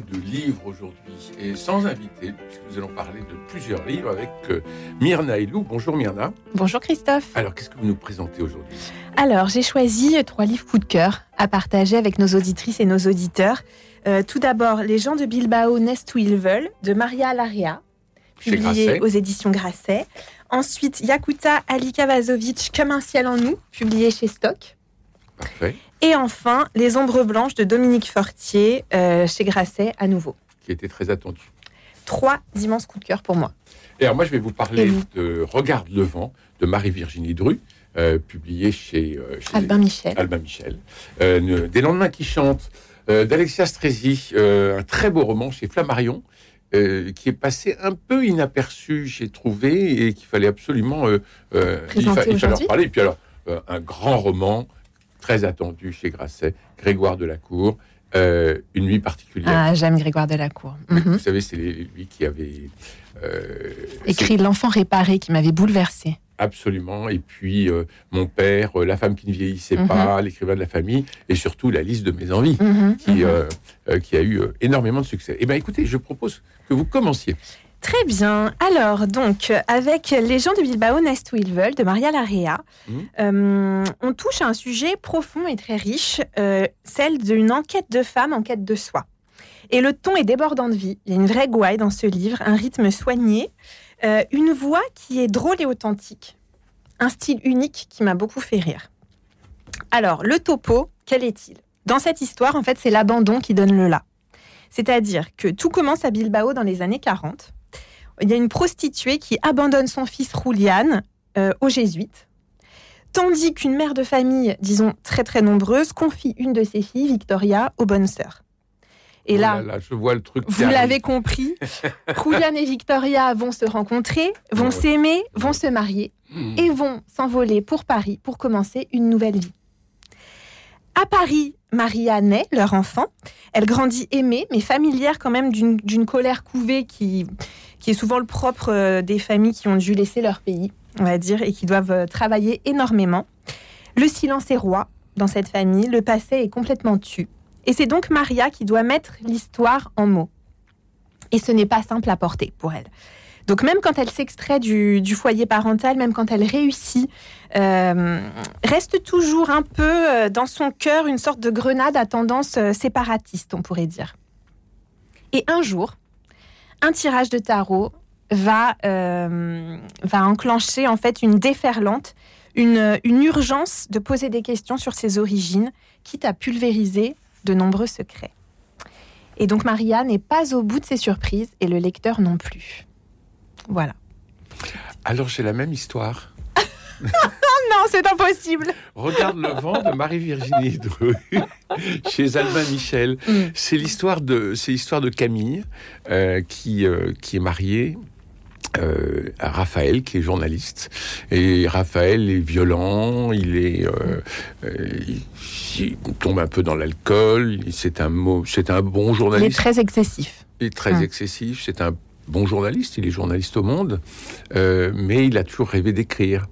Parler de livres aujourd'hui et sans invité, puisque nous allons parler de plusieurs livres avec euh, Myrna Elou. Bonjour Myrna. Bonjour Christophe. Alors, qu'est-ce que vous nous présentez aujourd'hui? Alors, j'ai choisi trois livres coup de cœur à partager avec nos auditrices et nos auditeurs. Euh, tout d'abord, Les gens de Bilbao naissent où ils veulent, de Maria Laria, Chez publié aux éditions Grasset. Ensuite, Yakuta Alika Vazovic, Comme un ciel en nous, publié chez Stock. Parfait. Et enfin, Les ombres blanches de Dominique Fortier, euh, chez Grasset à nouveau. Qui était très attendu. Trois immenses coups de cœur pour moi. Et alors, moi, je vais vous parler vous de Regarde le vent de Marie-Virginie Dru, euh, publié chez, euh, chez Albin Michel. Albin Michel. Ne- Des lendemains qui chantent, d'Alexia Strezzi, euh, un très beau roman chez Flammarion, euh, qui est passé un peu inaperçu, j'ai trouvé, et qu'il fallait absolument euh, euh, il, fa- il fallait en parler. Et puis alors, un grand roman très attendu chez Grasset, Grégoire de la Cour, euh, Une nuit particulière. Ah, j'aime Grégoire Delacour. Mais Mhm. Vous savez, c'est lui qui avait euh, Écrit L'enfant réparé qui m'avait bouleversé. Absolument. Et puis, euh, mon père, euh, La femme qui ne vieillissait Mhm. pas, L'écrivain de la famille, et surtout La liste de mes envies, Mhm, qui, mhm. qui a eu énormément de succès. Eh bien, écoutez, je propose que vous commenciez. Très bien. Alors, donc, avec Les gens de Bilbao naissent où ils veulent, de Maria Larrea, Mhm. euh, on touche à un sujet profond et très riche, euh, celle d'une enquête de femme en quête de soi. Et le ton est débordant de vie. Il y a une vraie gouaille dans ce livre, un rythme soigné, euh, une voix qui est drôle et authentique, un style unique qui m'a beaucoup fait rire. Alors, le topo, quel est-il? Dans cette histoire, en fait, c'est l'abandon qui donne le là. C'est-à-dire que tout commence à Bilbao dans les années 40 il y a une prostituée qui abandonne son fils Rouliane euh, aux jésuites, tandis qu'une mère de famille, disons très très nombreuse, confie une de ses filles, Victoria, aux bonnes sœurs. Et Oh là, je vois le truc. vous l'avez compris, Rouliane et Victoria vont se rencontrer, vont s'aimer, vont se marier Hmm. et vont s'envoler pour Paris pour commencer une nouvelle vie. À Paris, Maria naît, leur enfant. Elle grandit aimée, mais familière quand même d'une colère couvée qui, qui est souvent le propre euh, des familles qui ont dû laisser leur pays, on va dire, et qui doivent euh, travailler énormément. Le silence est roi dans cette famille, le passé est complètement tu. Et c'est donc Maria qui doit mettre l'histoire en mots. Et ce n'est pas simple à porter pour elle. Donc même quand elle s'extrait du, foyer parental, même quand elle réussit, euh, reste toujours un peu euh, dans son cœur une sorte de grenade à tendance euh, séparatiste, on pourrait dire. Et un jour, un tirage de tarot va, va enclencher en fait une déferlante, une, une urgence de poser des questions sur ses origines, quitte à pulvériser de nombreux secrets. Et donc Maria n'est pas au bout de ses surprises et le lecteur non plus. Voilà. Alors, j'ai la même histoire. Non, c'est impossible. Regarde le vent de Marie-Virginie Dru chez Albin Michel. Mm. C'est l'histoire de, c'est l'histoire de Camille euh, qui, euh, qui est mariée. euh, à Raphaël qui est journaliste et Raphaël est violent il est il, il tombe un peu dans l'alcool c'est un mot c'est un bon Il est journaliste très excessif. il est très Mm. excessif, c'est un bon journaliste, il est journaliste au monde, euh, mais il a toujours rêvé d'écrire.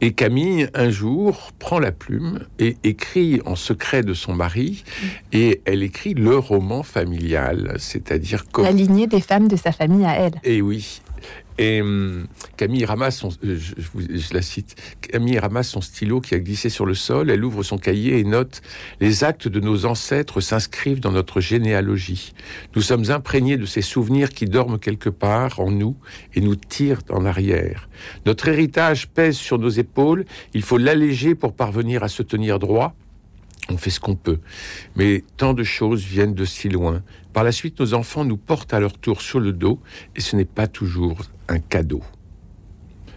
Et Camille, un jour, prend la plume et écrit en secret de son mari, et elle écrit le roman familial, c'est-à-dire La comme... lignée des femmes de sa famille à elle. Et oui. Et hum, Camille ramasse son, euh, je, je je la cite, Camille ramasse son stylo qui a glissé sur le sol, elle ouvre son cahier et note Les actes de nos ancêtres s'inscrivent dans notre généalogie. Nous sommes imprégnés de ces souvenirs qui dorment quelque part en nous et nous tirent en arrière. Notre héritage pèse sur nos épaules, il faut l'alléger pour parvenir à se tenir droit. On fait ce qu'on peut. Mais tant de choses viennent de si loin. Par la suite, nos enfants nous portent à leur tour sur le dos et ce n'est pas toujours un cadeau.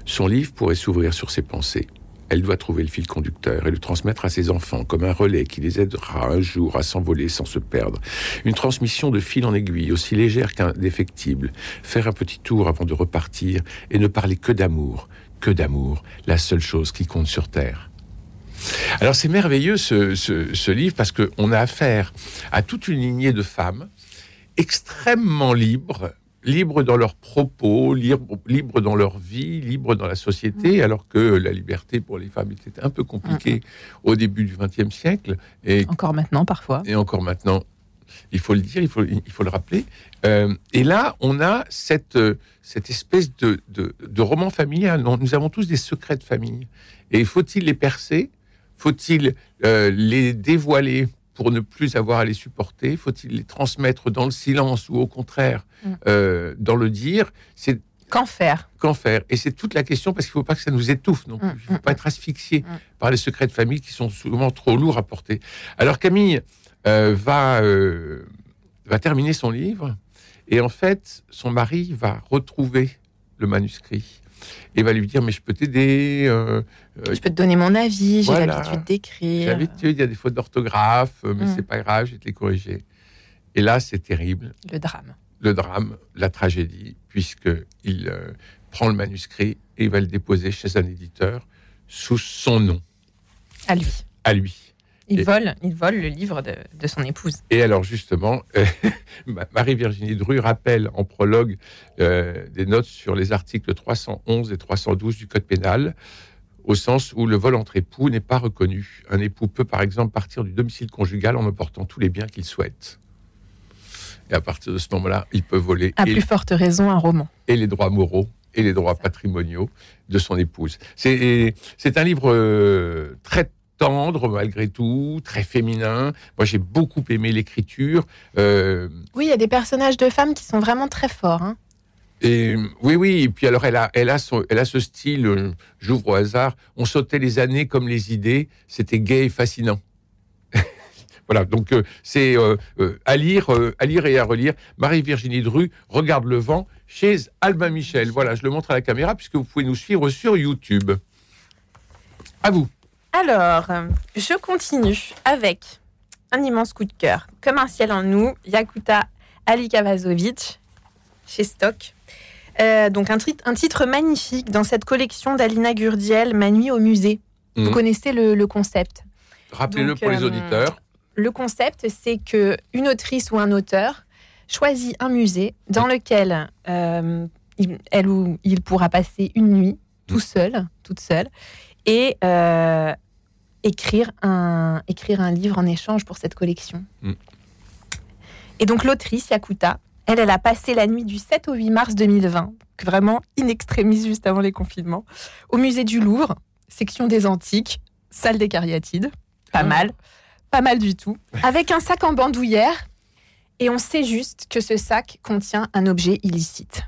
Son livre pourrait s'ouvrir sur ses pensées. Elle doit trouver le fil conducteur et le transmettre à ses enfants comme un relais qui les aidera un jour à s'envoler sans se perdre. Une transmission de fil en aiguille, aussi légère qu'indéfectible. Faire un petit tour avant de repartir et ne parler que d'amour, que d'amour, la seule chose qui compte sur Terre. Alors c'est merveilleux ce, ce- ce livre parce qu'on a affaire à toute une lignée de femmes extrêmement libres, libres dans leurs propos, libres, libres dans leur vie, libres dans la société, alors que la liberté pour les femmes était un peu compliquée au début du XXe siècle et Encore maintenant, parfois. et encore maintenant, il faut le dire, il faut, il faut le rappeler. Euh, et là, on a cette, euh, cette espèce de, de, de roman familial. Nous avons tous des secrets de famille. Et faut-il les percer? Faut-il euh, les dévoiler pour ne plus avoir à les supporter? Faut-il les transmettre dans le silence ou au contraire Mm. euh, dans le dire? C'est Qu'en faire? qu'en faire. Et c'est toute la question parce qu'il ne faut pas que ça nous étouffe non plus. Mm, Il ne faut mm, pas être asphyxié par les secrets de famille qui sont souvent trop lourds à porter. Alors Camille euh, va, euh, va terminer son livre. Et en fait son mari va retrouver le manuscrit et va lui dire mais je peux t'aider. euh, euh, Je peux te donner mon avis, j'ai l'habitude j'ai d'écrire. l'habitude, il y a des fautes d'orthographe, euh, mais Mm. c'est pas grave, je vais te les corriger. Et là c'est terrible Le drame. le drame, la tragédie, puisqu'il euh, prend le manuscrit et il va le déposer chez un éditeur sous son nom, À lui. à lui. Il Et- vole, il vole le livre de, de son épouse. Et alors justement, euh, Ma- Marie-Virginie Dru rappelle en prologue euh, des notes sur les articles 311 et 312 du Code pénal, au sens où le vol entre époux n'est pas reconnu. Un époux peut par exemple partir du domicile conjugal en emportant tous les biens qu'il souhaite. Et à partir de ce moment-là, il peut voler À plus forte raison, un roman. et les droits moraux et les droits patrimoniaux de son épouse. C'est c'est un livre euh, très tendre malgré tout, très féminin. Moi, j'ai beaucoup aimé l'écriture. Euh, Oui, il y a des personnages de femmes qui sont vraiment très forts. hein. et oui, oui. Et puis alors, elle a, elle a, son, elle a ce style. euh, J'ouvre au hasard. On sautait les années comme les idées. C'était gai et fascinant. Voilà, donc euh, c'est à lire, à lire et à relire. Marie-Virginie Dru, Regarde le vent, chez Albin Michel. Voilà, je le montre à la caméra puisque vous pouvez nous suivre sur YouTube. À vous. Alors, je continue avec un immense coup de cœur. Comme un ciel en nous, Yakuta Ali Kavazovic, chez Stock. Euh, donc un, titre magnifique dans cette collection d'Alina Gurdiel, Ma nuit au musée. Vous Mhm. connaissez le, le concept. Rappelez-le pour les euh, auditeurs. Le concept, c'est que une autrice ou un auteur choisit un musée dans lequel euh, il- elle ou il pourra passer une nuit tout seul, toute seule, et euh, écrire, un, écrire un livre en échange pour cette collection. Mm. Et donc l'autrice, Yakuta, elle, elle a passé la nuit du 7 au 8 mars 2020, donc vraiment in extremis juste avant les confinements, au musée du Louvre, section des antiques, salle des cariatides, pas Ah. mal, pas mal du tout, avec un sac en bandoulière, et on sait juste que ce sac contient un objet illicite.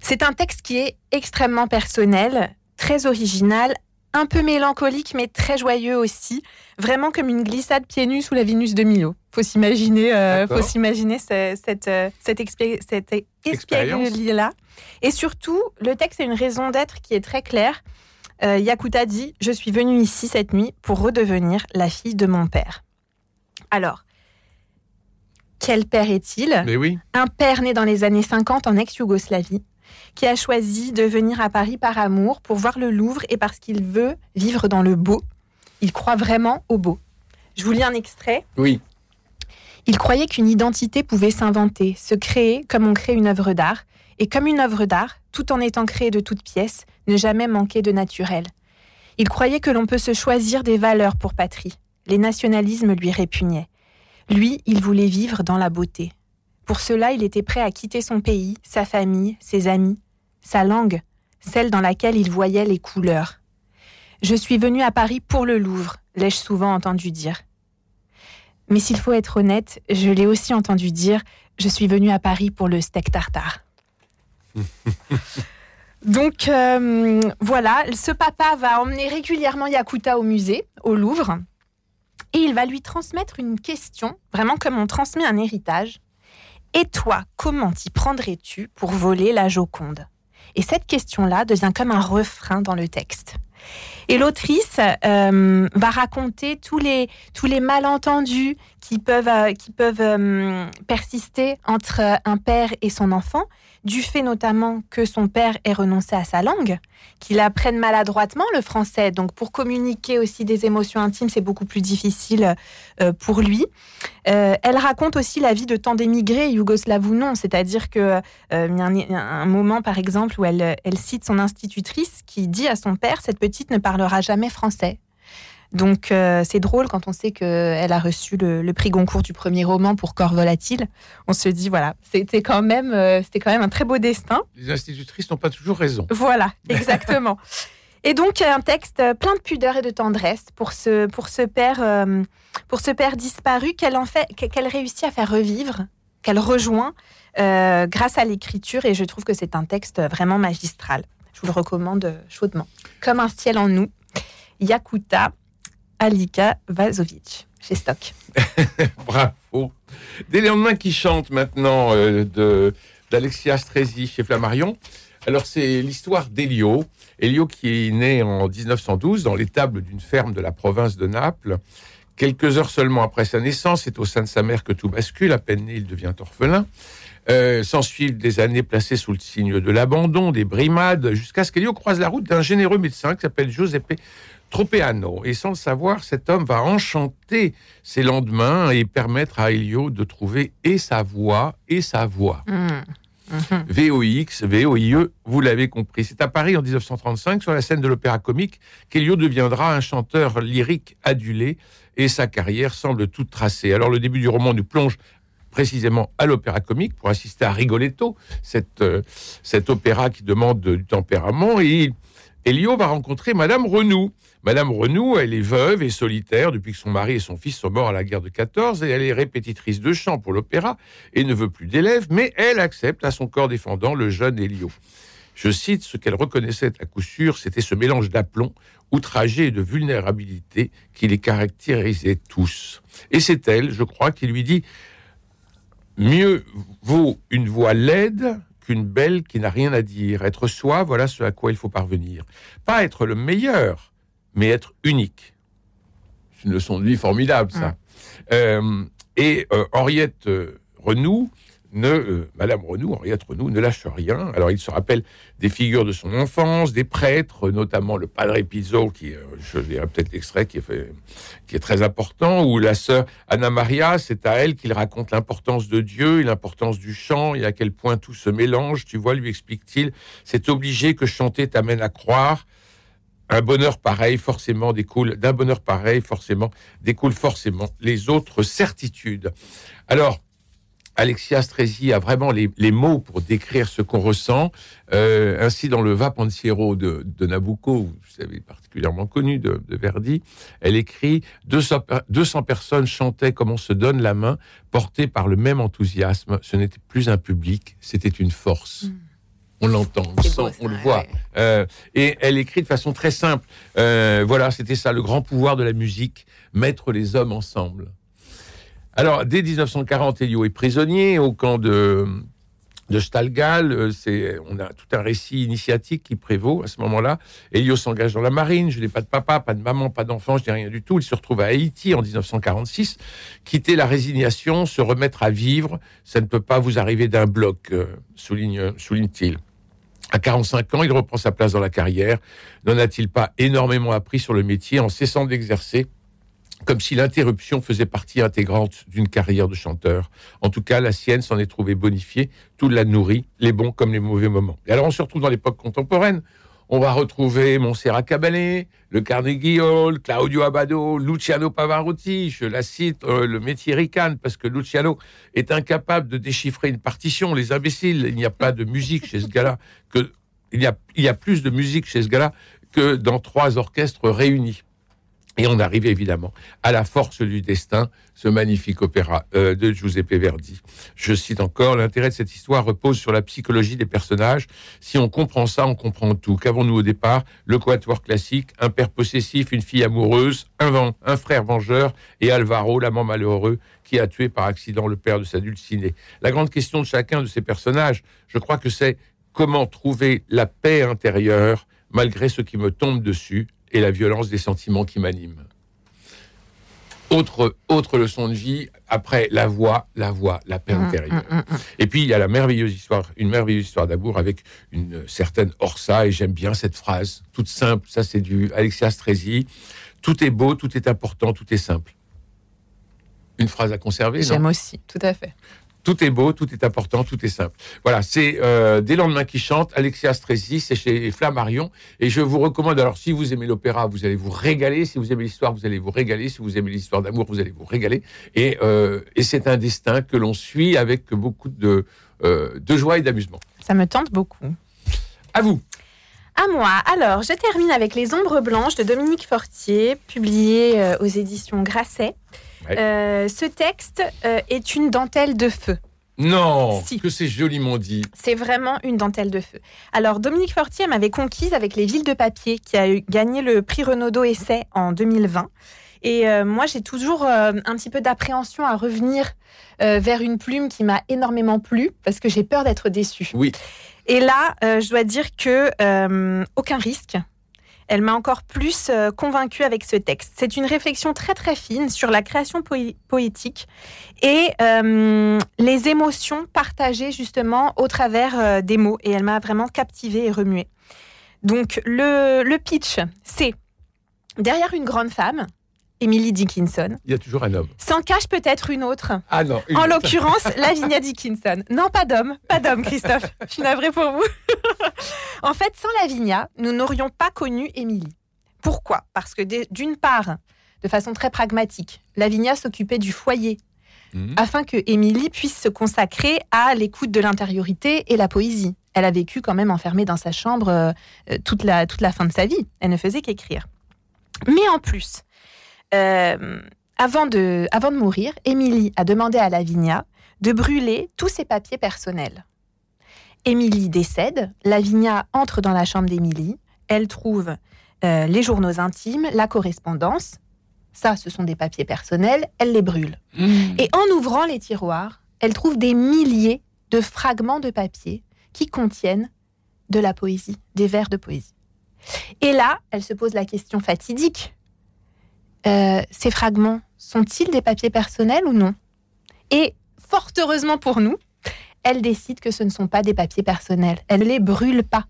C'est un texte qui est extrêmement personnel, très original, un peu mélancolique, mais très joyeux aussi, vraiment comme une glissade pieds nus sous la Vénus de Milo. Faut s'imaginer, euh, faut s'imaginer ce- cette euh, cette, expé- cette Expérience. là. Et surtout, le texte a une raison d'être qui est très claire. Euh, Yakuta dit Je suis venue ici cette nuit pour redevenir la fille de mon père. Alors, quel père est-il? Oui. un père né dans les années 50 en ex-Yougoslavie, qui a choisi de venir à Paris par amour pour voir le Louvre et parce qu'il veut vivre dans le beau. Il croit vraiment au beau. Je vous lis un extrait. Oui. Il croyait qu'une identité pouvait s'inventer, se créer comme on crée une œuvre d'art, et comme une œuvre d'art, tout en étant créée de toutes pièces, ne jamais manquer de naturel. Il croyait que l'on peut se choisir des valeurs pour patrie. Les nationalismes lui répugnaient. Lui, il voulait vivre dans la beauté. Pour cela, il était prêt à quitter son pays, sa famille, ses amis, sa langue, celle dans laquelle il voyait les couleurs. Je suis venu à Paris pour le Louvre, l'ai-je souvent entendu dire. Mais s'il faut être honnête, je l'ai aussi entendu dire je suis venu à Paris pour le steak tartare. Donc euh, voilà, ce papa va emmener régulièrement Yakuta au musée, au Louvre, et il va lui transmettre une question, vraiment comme on transmet un héritage. Et toi, comment t'y prendrais-tu pour voler la Joconde? Et cette question-là devient comme un refrain dans le texte. Et l'autrice euh, va raconter tous les, tous les malentendus qui peuvent, euh, euh, persister entre un père et son enfant, du fait notamment que son père ait renoncé à sa langue, qu'il apprenne maladroitement le français. Donc pour communiquer aussi des émotions intimes, c'est beaucoup plus difficile euh, pour lui. elle raconte aussi la vie de tant d'émigrés, yougoslaves ou non, c'est-à-dire que y a un, moment par exemple où elle cite son institutrice qui dit à son père, cette petite ne parlera jamais français. Donc euh, c'est drôle quand on sait qu'elle a reçu le, prix Goncourt du premier roman pour Corps volatile. On se dit voilà, c'était quand même euh, c'était quand même un très beau destin. Les institutrices n'ont pas toujours raison. Voilà, exactement. et donc un texte plein de pudeur et de tendresse pour ce pour ce père euh, pour ce père disparu qu'elle en fait qu'elle réussit à faire revivre, qu'elle rejoint grâce à l'écriture et je trouve que c'est un texte vraiment magistral. Je vous le recommande chaudement. Comme un ciel en nous. Yakuta Alika Vazovic chez Stock. Bravo. Des lendemains qui chantent maintenant euh, d'Alexia Strezi chez Flammarion. Alors c'est l'histoire d'Elio. Elio qui est né en 1912 dans l'étable d'une ferme de la province de Naples. Quelques heures seulement après sa naissance, c'est au sein de sa mère que tout bascule. À peine né, il devient orphelin. Euh, S'en suivent des années placées sous le signe de l'abandon, des brimades, jusqu'à ce qu'Elio croise la route d'un généreux médecin qui s'appelle Giuseppe Tropeano. Et sans le savoir, cet homme va enchanter ses lendemains et permettre à Elio de trouver et sa voix et sa voix. Mmh. Mmh. VOX, VOIE, vous l'avez compris. C'est à Paris en 1935, sur la scène de l'opéra comique, qu'Elio deviendra un chanteur lyrique adulé et sa carrière semble toute tracée. Alors le début du roman nous plonge précisément à l'opéra comique pour assister à Rigoletto, cette, euh, cet opéra qui demande du tempérament. Et Elio va rencontrer Madame Renou. Madame Renou, elle est veuve et solitaire depuis que son mari et son fils sont morts à la guerre de 14 et elle est répétitrice de chant pour l'opéra et ne veut plus d'élèves, mais elle accepte à son corps défendant le jeune Elio. Je cite ce qu'elle reconnaissait à coup sûr, c'était ce mélange d'aplomb, outragé et de vulnérabilité qui les caractérisait tous. Et c'est elle, je crois, qui lui dit Mieux vaut une voix laide qu'une belle qui n'a rien à dire. Être soi, voilà ce à quoi il faut parvenir. Pas être le meilleur, mais être unique. C'est une leçon de vie formidable, ça. Euh, et euh, Henriette euh, Renou, ne, Madame Renou, Henriette Renou, ne lâche rien. Alors, il se rappelle des figures de son enfance, des prêtres, notamment le Padre Pizzo, qui, je dirais peut-être l'extrait, qui est très important, ou la sœur Anna Maria, c'est à elle qu'il raconte l'importance de Dieu et l'importance du chant et à quel point tout se mélange. Tu vois, lui explique-t-il, c'est obligé que chanter t'amène à croire un bonheur pareil forcément découle d'un bonheur pareil forcément découle forcément les autres certitudes. Alors Alexia Strezi a vraiment les, mots pour décrire ce qu'on ressent. Euh, ainsi, dans le Va Pensiero de, Nabucco, vous savez, particulièrement connu de, Verdi, elle écrit 200, 200 personnes chantaient comme on se donne la main, portées par le même enthousiasme. Ce n'était plus un public, c'était une force. Mm on l'entend, on le sent, on le voit. Euh, et elle écrit de façon très simple. Euh, voilà, c'était ça, le grand pouvoir de la musique, mettre les hommes ensemble. Alors, dès 1940, Elio est prisonnier au camp de, de Stalgal. Euh, on a tout un récit initiatique qui prévaut à ce moment-là. Elio s'engage dans la marine. Je n'ai pas de papa, pas de maman, pas d'enfant, je n'ai rien du tout. Il se retrouve à Haïti en 1946. Quitter la résignation, se remettre à vivre, ça ne peut pas vous arriver d'un bloc, souligne, souligne-t-il. À 45 ans, il reprend sa place dans la carrière. N'en a-t-il pas énormément appris sur le métier en cessant d'exercer comme si l'interruption faisait partie intégrante d'une carrière de chanteur. En tout cas, la sienne s'en est trouvée bonifiée, tout l'a nourri, les bons comme les mauvais moments. Et alors on se retrouve dans l'époque contemporaine, on va retrouver Montserrat Caballé, le Carnegie Hall, Claudio Abbado, Luciano Pavarotti. Je la cite, euh, le métier ricane, parce que Luciano est incapable de déchiffrer une partition. Les imbéciles, il n'y a pas de musique chez ce gars-là. Il, il y a plus de musique chez ce gars-là que dans trois orchestres réunis. Et on arrive évidemment à La force du destin, ce magnifique opéra euh, de Giuseppe Verdi. Je cite encore, l'intérêt de cette histoire repose sur la psychologie des personnages. Si on comprend ça, on comprend tout. Qu'avons-nous au départ? Le quatuor classique, un père possessif, une fille amoureuse, un, un frère vengeur et Alvaro, l'amant malheureux, qui a tué par accident le père de sa dulcinée. La grande question de chacun de ces personnages, je crois que c'est comment trouver la paix intérieure malgré ce qui me tombe dessus et la violence des sentiments qui m'animent. Autre, autre leçon de vie, après la voix, la voix, la paix Mm, intérieure. mm, mm. Et puis, il y a la merveilleuse histoire, une merveilleuse histoire d'amour avec une certaine Orsa, et j'aime bien cette phrase, toute simple, ça c'est du Alexia Strezzi. Tout est beau, tout est important, tout est simple. Une phrase à conserver, J'aime aussi, tout à fait. Tout est beau, tout est important, tout est simple. Voilà, c'est euh, Des lendemains qui chantent, Alexia Strezzi, c'est chez Flammarion. Et je vous recommande, alors si vous aimez l'opéra, vous allez vous régaler. Si vous aimez l'histoire, vous allez vous régaler. Si vous aimez l'histoire d'amour, vous allez vous régaler. Et, euh, et c'est un destin que l'on suit avec beaucoup de, euh, de joie et d'amusement. Ça me tente beaucoup. À vous. À moi. Alors, je termine avec Les Ombres Blanches de Dominique Fortier, publié euh, aux éditions Grasset. Ouais. Euh, ce texte euh, est une dentelle de feu. Non, Si. que c'est joliment dit. C'est vraiment une dentelle de feu. Alors, Dominique Fortier m'avait conquise avec Les Villes de papier, qui a gagné le prix Renaudot Essai en 2020. Et euh, moi, j'ai toujours euh, un petit peu d'appréhension à revenir euh, vers une plume qui m'a énormément plu, parce que j'ai peur d'être déçue. Oui. Et là, je dois dire que aucun risque. Elle m'a encore plus euh, convaincue avec ce texte. C'est une réflexion très très fine sur la création poé- poétique et euh, les émotions partagées justement au travers euh, des mots. Et elle m'a vraiment captivée et remuée. Donc le, le pitch, c'est derrière une grande femme, Emily Dickinson, Il y a toujours un homme. s'en cache peut-être une autre. Ah non. En l'occurrence, Lavinia Dickinson. Non, pas d'homme, pas d'homme, Christophe. Je suis navrée pour vous. en fait, sans Lavinia, nous n'aurions pas connu Émilie. Pourquoi? Parce que d'une part, de façon très pragmatique, Lavinia s'occupait du foyer Mhm. afin que Émilie puisse se consacrer à l'écoute de l'intériorité et la poésie. Elle a vécu quand même enfermée dans sa chambre euh, euh, toute, la, toute la fin de sa vie. Elle ne faisait qu'écrire. Mais en plus, euh, avant, de, avant de mourir, Émilie a demandé à Lavinia de brûler tous ses papiers personnels. Émilie décède, Lavinia entre dans la chambre d'Émilie, elle trouve euh, les journaux intimes, la correspondance. Ça, ce sont des papiers personnels, elle les brûle. Mhm. Et en ouvrant les tiroirs, elle trouve des milliers de fragments de papier qui contiennent de la poésie, des vers de poésie. Et là, elle se pose la question fatidique. Euh, ces fragments sont-ils des papiers personnels ou non? Et fort heureusement pour nous, elle décide que ce ne sont pas des papiers personnels. Elle ne les brûle pas.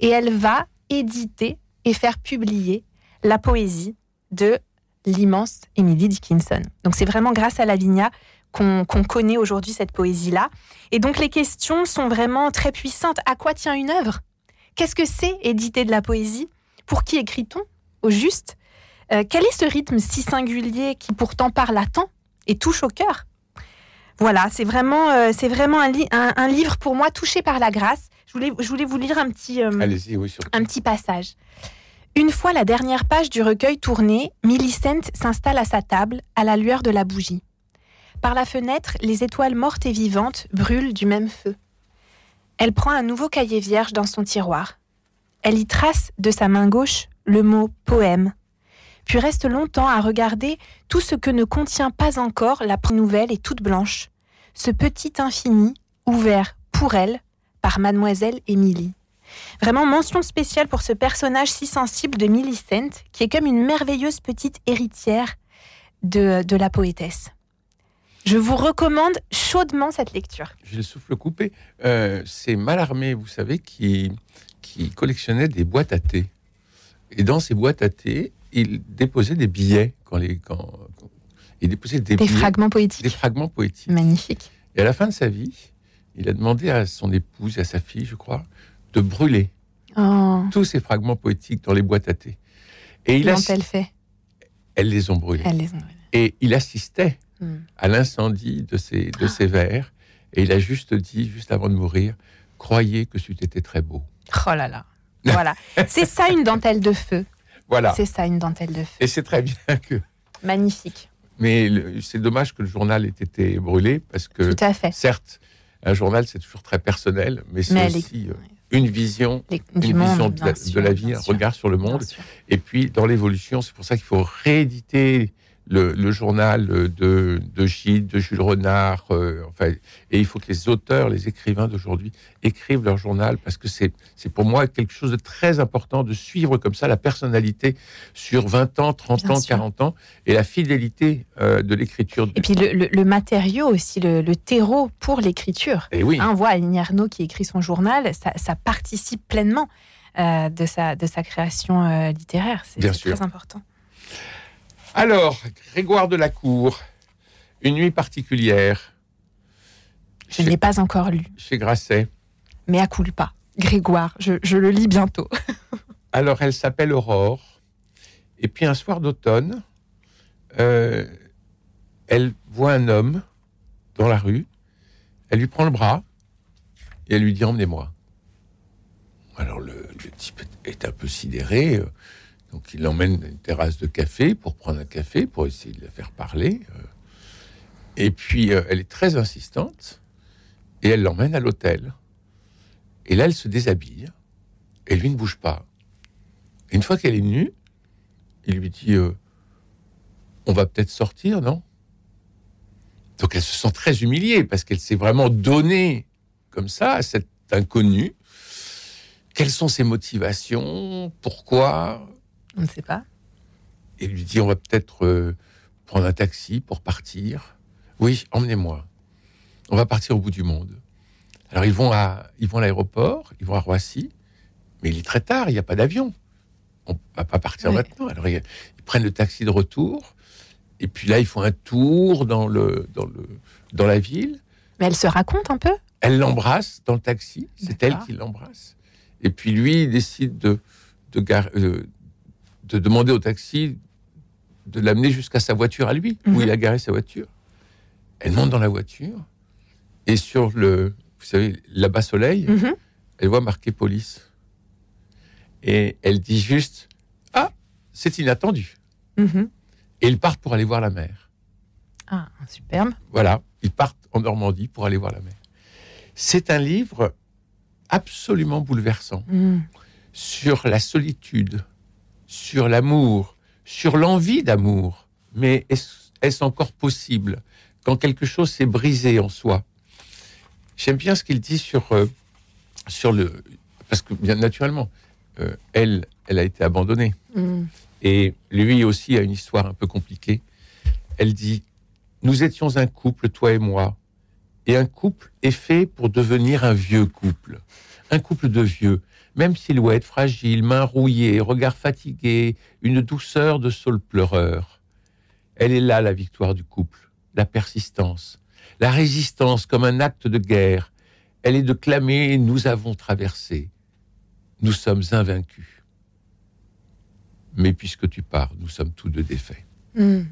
Et elle va éditer et faire publier la poésie de l'immense Emily Dickinson. Donc c'est vraiment grâce à Lavinia qu'on connaît aujourd'hui cette poésie-là. Et donc les questions sont vraiment très puissantes. À quoi tient une œuvre? Qu'est-ce que c'est éditer de la poésie? Pour qui écrit-on? Au juste? Euh, Quel est ce rythme si singulier qui pourtant parle à tant et touche au cœur? Voilà, c'est vraiment, euh, c'est vraiment un, li- un- un livre pour moi touché par la grâce. Je voulais, je voulais vous lire un petit, euh, oui, un petit passage. Une fois la dernière page du recueil tournée, Millicent s'installe à sa table à la lueur de la bougie. Par la fenêtre, les étoiles mortes et vivantes brûlent du même feu. Elle prend un nouveau cahier vierge dans son tiroir. Elle y trace de sa main gauche le mot poème, puis reste longtemps à regarder tout ce que ne contient pas encore la nouvelle et toute blanche, ce petit infini ouvert pour elle par mademoiselle Émilie. Vraiment mention spéciale pour ce personnage si sensible de Millicent, qui est comme une merveilleuse petite héritière de, de la poétesse. Je vous recommande chaudement cette lecture. J'ai le souffle coupé. Euh, c'est Mallarmé, vous savez, qui, qui collectionnait des boîtes à thé. Et dans ces boîtes à thé, il déposait des billets. Quand les, quand, quand- il déposait des, Des billets, fragments poétiques. des fragments poétiques. Magnifique. Et à la fin de sa vie, il a demandé à son épouse et à sa fille, je crois, de brûler Oh, tous ces fragments poétiques dans les boîtes à thé. Et il elle fait? Elles les ont brûlés. Elle les a. Et il assistait Hmm. à l'incendie de ces, de ces vers. Et il a juste dit, juste avant de mourir, croyez que c'eût été très beau. Oh là là. Voilà. C'est ça une dentelle de feu. Voilà. C'est ça une dentelle de feu. Et c'est très bien que. Magnifique. Mais c'est dommage que le journal ait été brûlé parce que, Tout à fait. certes, un journal c'est toujours très personnel, mais c'est est- aussi euh, une vision, Les- une vision monde, de, la, bien sûr, de la vie, un sûr, regard sur le monde. Et puis dans l'évolution, c'est pour ça qu'il faut rééditer le, le journal de, de Gilles, de Jules Renard. euh, enfin, et il faut que les auteurs, les écrivains d'aujourd'hui écrivent leur journal parce que c'est pour moi quelque chose de très important de suivre comme ça la personnalité sur 20 ans, 30 Bien ans, sûr. 40 ans et la fidélité euh, de l'écriture. Et puis le, le- le matériau aussi, le, le terreau pour l'écriture. Et oui. Hein, on voit Aline Arnaud qui écrit son journal, ça, ça participe pleinement euh, de, sa, de sa création euh, littéraire. C'est très important. Alors, Grégoire de la Cour, Une nuit particulière Je ne l'ai pas encore lu, chez Grasset. mais à culpa. Grégoire, je, je le lis bientôt. Alors, elle s'appelle Aurore. Et puis, un soir d'automne, euh, elle voit un homme dans la rue. Elle lui prend le bras et elle lui dit Emmenez-moi. Alors, le, le type est un peu sidéré. Donc, il l'emmène à une terrasse de café pour prendre un café, pour essayer de la faire parler. euh. Et puis, euh, elle est très insistante et elle l'emmène à l'hôtel. Et là, elle se déshabille et lui ne bouge pas. Une fois qu'elle est nue, il lui dit euh, On va peut-être sortir, non? Donc elle se sent très humiliée parce qu'elle s'est vraiment donnée comme ça à cet inconnu. Quelles sont ses motivations? Pourquoi? On ne sait pas. Et il lui dit On va peut-être euh, prendre un taxi pour partir. Oui, emmenez-moi. On va partir au bout du monde. Alors ils vont à, ils vont à l'aéroport, ils vont à Roissy, mais il est très tard, il n'y a pas d'avion. On va pas partir Oui. maintenant. Alors ils, ils prennent le taxi de retour, et puis là ils font un tour dans le dans le dans la ville. Mais elle se raconte un peu? Elle l'embrasse dans le taxi, c'est elle qui l'embrasse. Et puis lui, il décide de, de, gar- euh, de demander au taxi de l'amener jusqu'à sa voiture à lui, où Mhm. il a garé sa voiture. Elle monte dans la voiture, et sur le, vous savez, là-bas soleil, Mhm. elle voit marqué police. Et elle dit juste, ah, c'est inattendu. Mhm. Et ils partent pour aller voir la mer. Ah, superbe. Voilà, ils partent en Normandie pour aller voir la mer. C'est un livre absolument bouleversant sur la solitude, sur l'amour, sur l'envie d'amour. Mais est-ce encore possible quand quelque chose s'est brisé en soi? J'aime bien ce qu'il dit sur, euh, sur le... Parce que, bien naturellement, euh, elle, elle a été abandonnée. Mhm. Et lui aussi a une histoire un peu compliquée. Elle dit Nous étions un couple, toi et moi. Et un couple est fait pour devenir un vieux couple. Un couple de vieux. Même silhouette fragile, mains rouillées, regard fatigué, une douceur de saule pleureur. Elle est là, la victoire du couple, la persistance, la résistance comme un acte de guerre. Elle est de clamer Nous avons traversé. Nous sommes invaincus. Mais puisque tu pars, nous sommes tous deux défaits. Mhm.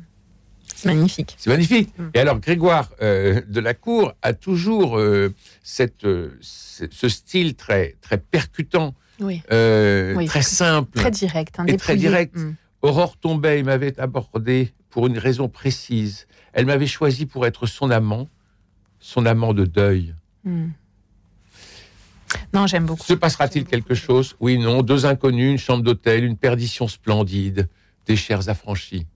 C'est magnifique. C'est magnifique. Mm. Et alors, Grégoire euh, de la Cour a toujours euh, cette, euh, ce ce style très, très percutant, Oui. euh, Oui. très simple. Très direct. hein, Et très direct. Mhm. Aurore tombait et m'avait abordé pour une raison précise. Elle m'avait choisi pour être son amant, son amant de deuil. Mhm. Non, j'aime beaucoup. Se passera-t-il quelque chose? Oui, non. Deux inconnus, une chambre d'hôtel, une perdition splendide, des chairs affranchies.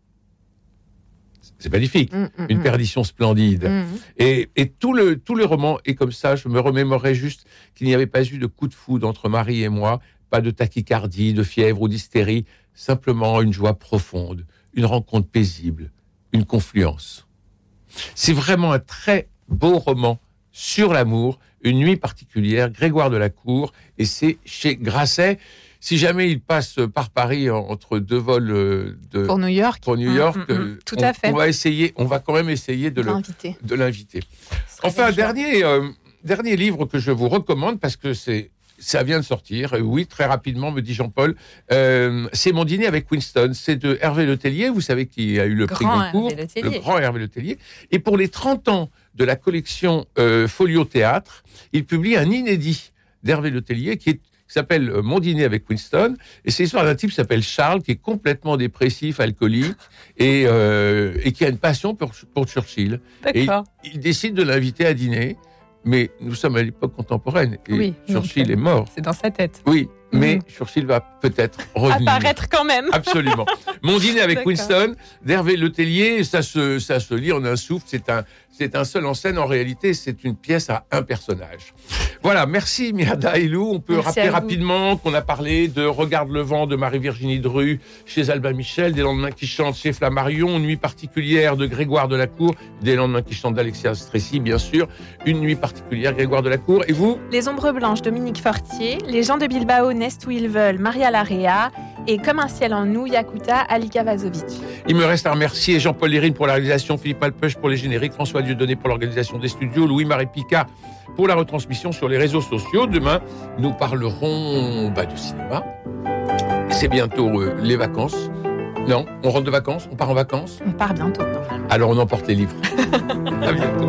C'est magnifique. Mhm, mhm, Une mhm. perdition splendide. Et, et tout, le, tout le roman est comme ça. Je me remémorais juste qu'il n'y avait pas eu de coup de foudre entre Marie et moi, pas de tachycardie, de fièvre ou d'hystérie, simplement une joie profonde, une rencontre paisible, une confluence. C'est vraiment un très beau roman sur l'amour, une nuit particulière, Grégoire de la Cour, et c'est chez Grasset. Si jamais il passe par Paris en- entre deux vols euh, de, Pour New York. pour New York, mhm, euh, Tout on, à fait. on va essayer, on va quand même essayer de l'inviter. Enfin, un dernier, euh, dernier livre que je vous recommande parce que c'est ça vient de sortir. Oui, très rapidement, me dit Jean-Paul. Euh, c'est mon dîner avec Winston. C'est de Hervé Letellier. Vous savez qui a eu le prix Grand Goncourt, Hervé Letellier. le grand Hervé Letellier. Et pour les 30 ans de la collection euh, Folio Théâtre, il publie un inédit d'Hervé Letellier qui est qui s'appelle euh, Mon dîner avec Winston. Et c'est l'histoire d'un type qui s'appelle Charles, qui est complètement dépressif, alcoolique, et, euh, et qui a une passion pour, pour Churchill. Et il décide de l'inviter à dîner, mais nous sommes à l'époque contemporaine et Oui, Churchill est mort. C'est dans sa tête. Oui, mais Mhm. Churchill va peut-être revenir. Apparaître quand même. Absolument. Mon dîner avec. Winston, d'Hervé Letellier, ça se, ça se lit en un souffle. C'est un, c'est un seul en scène. En réalité, c'est une pièce à un personnage. Voilà. Merci, Mirada Elou. On peut Merci rappeler rapidement qu'on a parlé de Regarde le vent de Marie-Virginie Dru chez Albin Michel, Des lendemains qui chantent chez Flammarion, Nuit particulière de Grégoire Delacour, Des lendemains qui chantent d'Alexia Stressy, bien sûr. Une nuit particulière, Grégoire Delacour. Et vous? Les Ombres Blanches, Dominique Fortier. Les gens de Bilbao naissent où ils veulent, Maria Larrea. Et Comme un ciel en nous, Yakuta, Alika Vazovic. Il me reste à remercier Jean-Paul Lérine pour la réalisation, Philippe Malpeuch pour les génériques, François Dieudonné pour l'organisation des studios, Louis-Marie Picard pour la retransmission sur les réseaux sociaux. Demain, nous parlerons bah, de cinéma. C'est bientôt euh, les vacances. Non, on rentre de vacances, on part en vacances. On part bientôt, normalement. Alors on emporte les livres. à bientôt.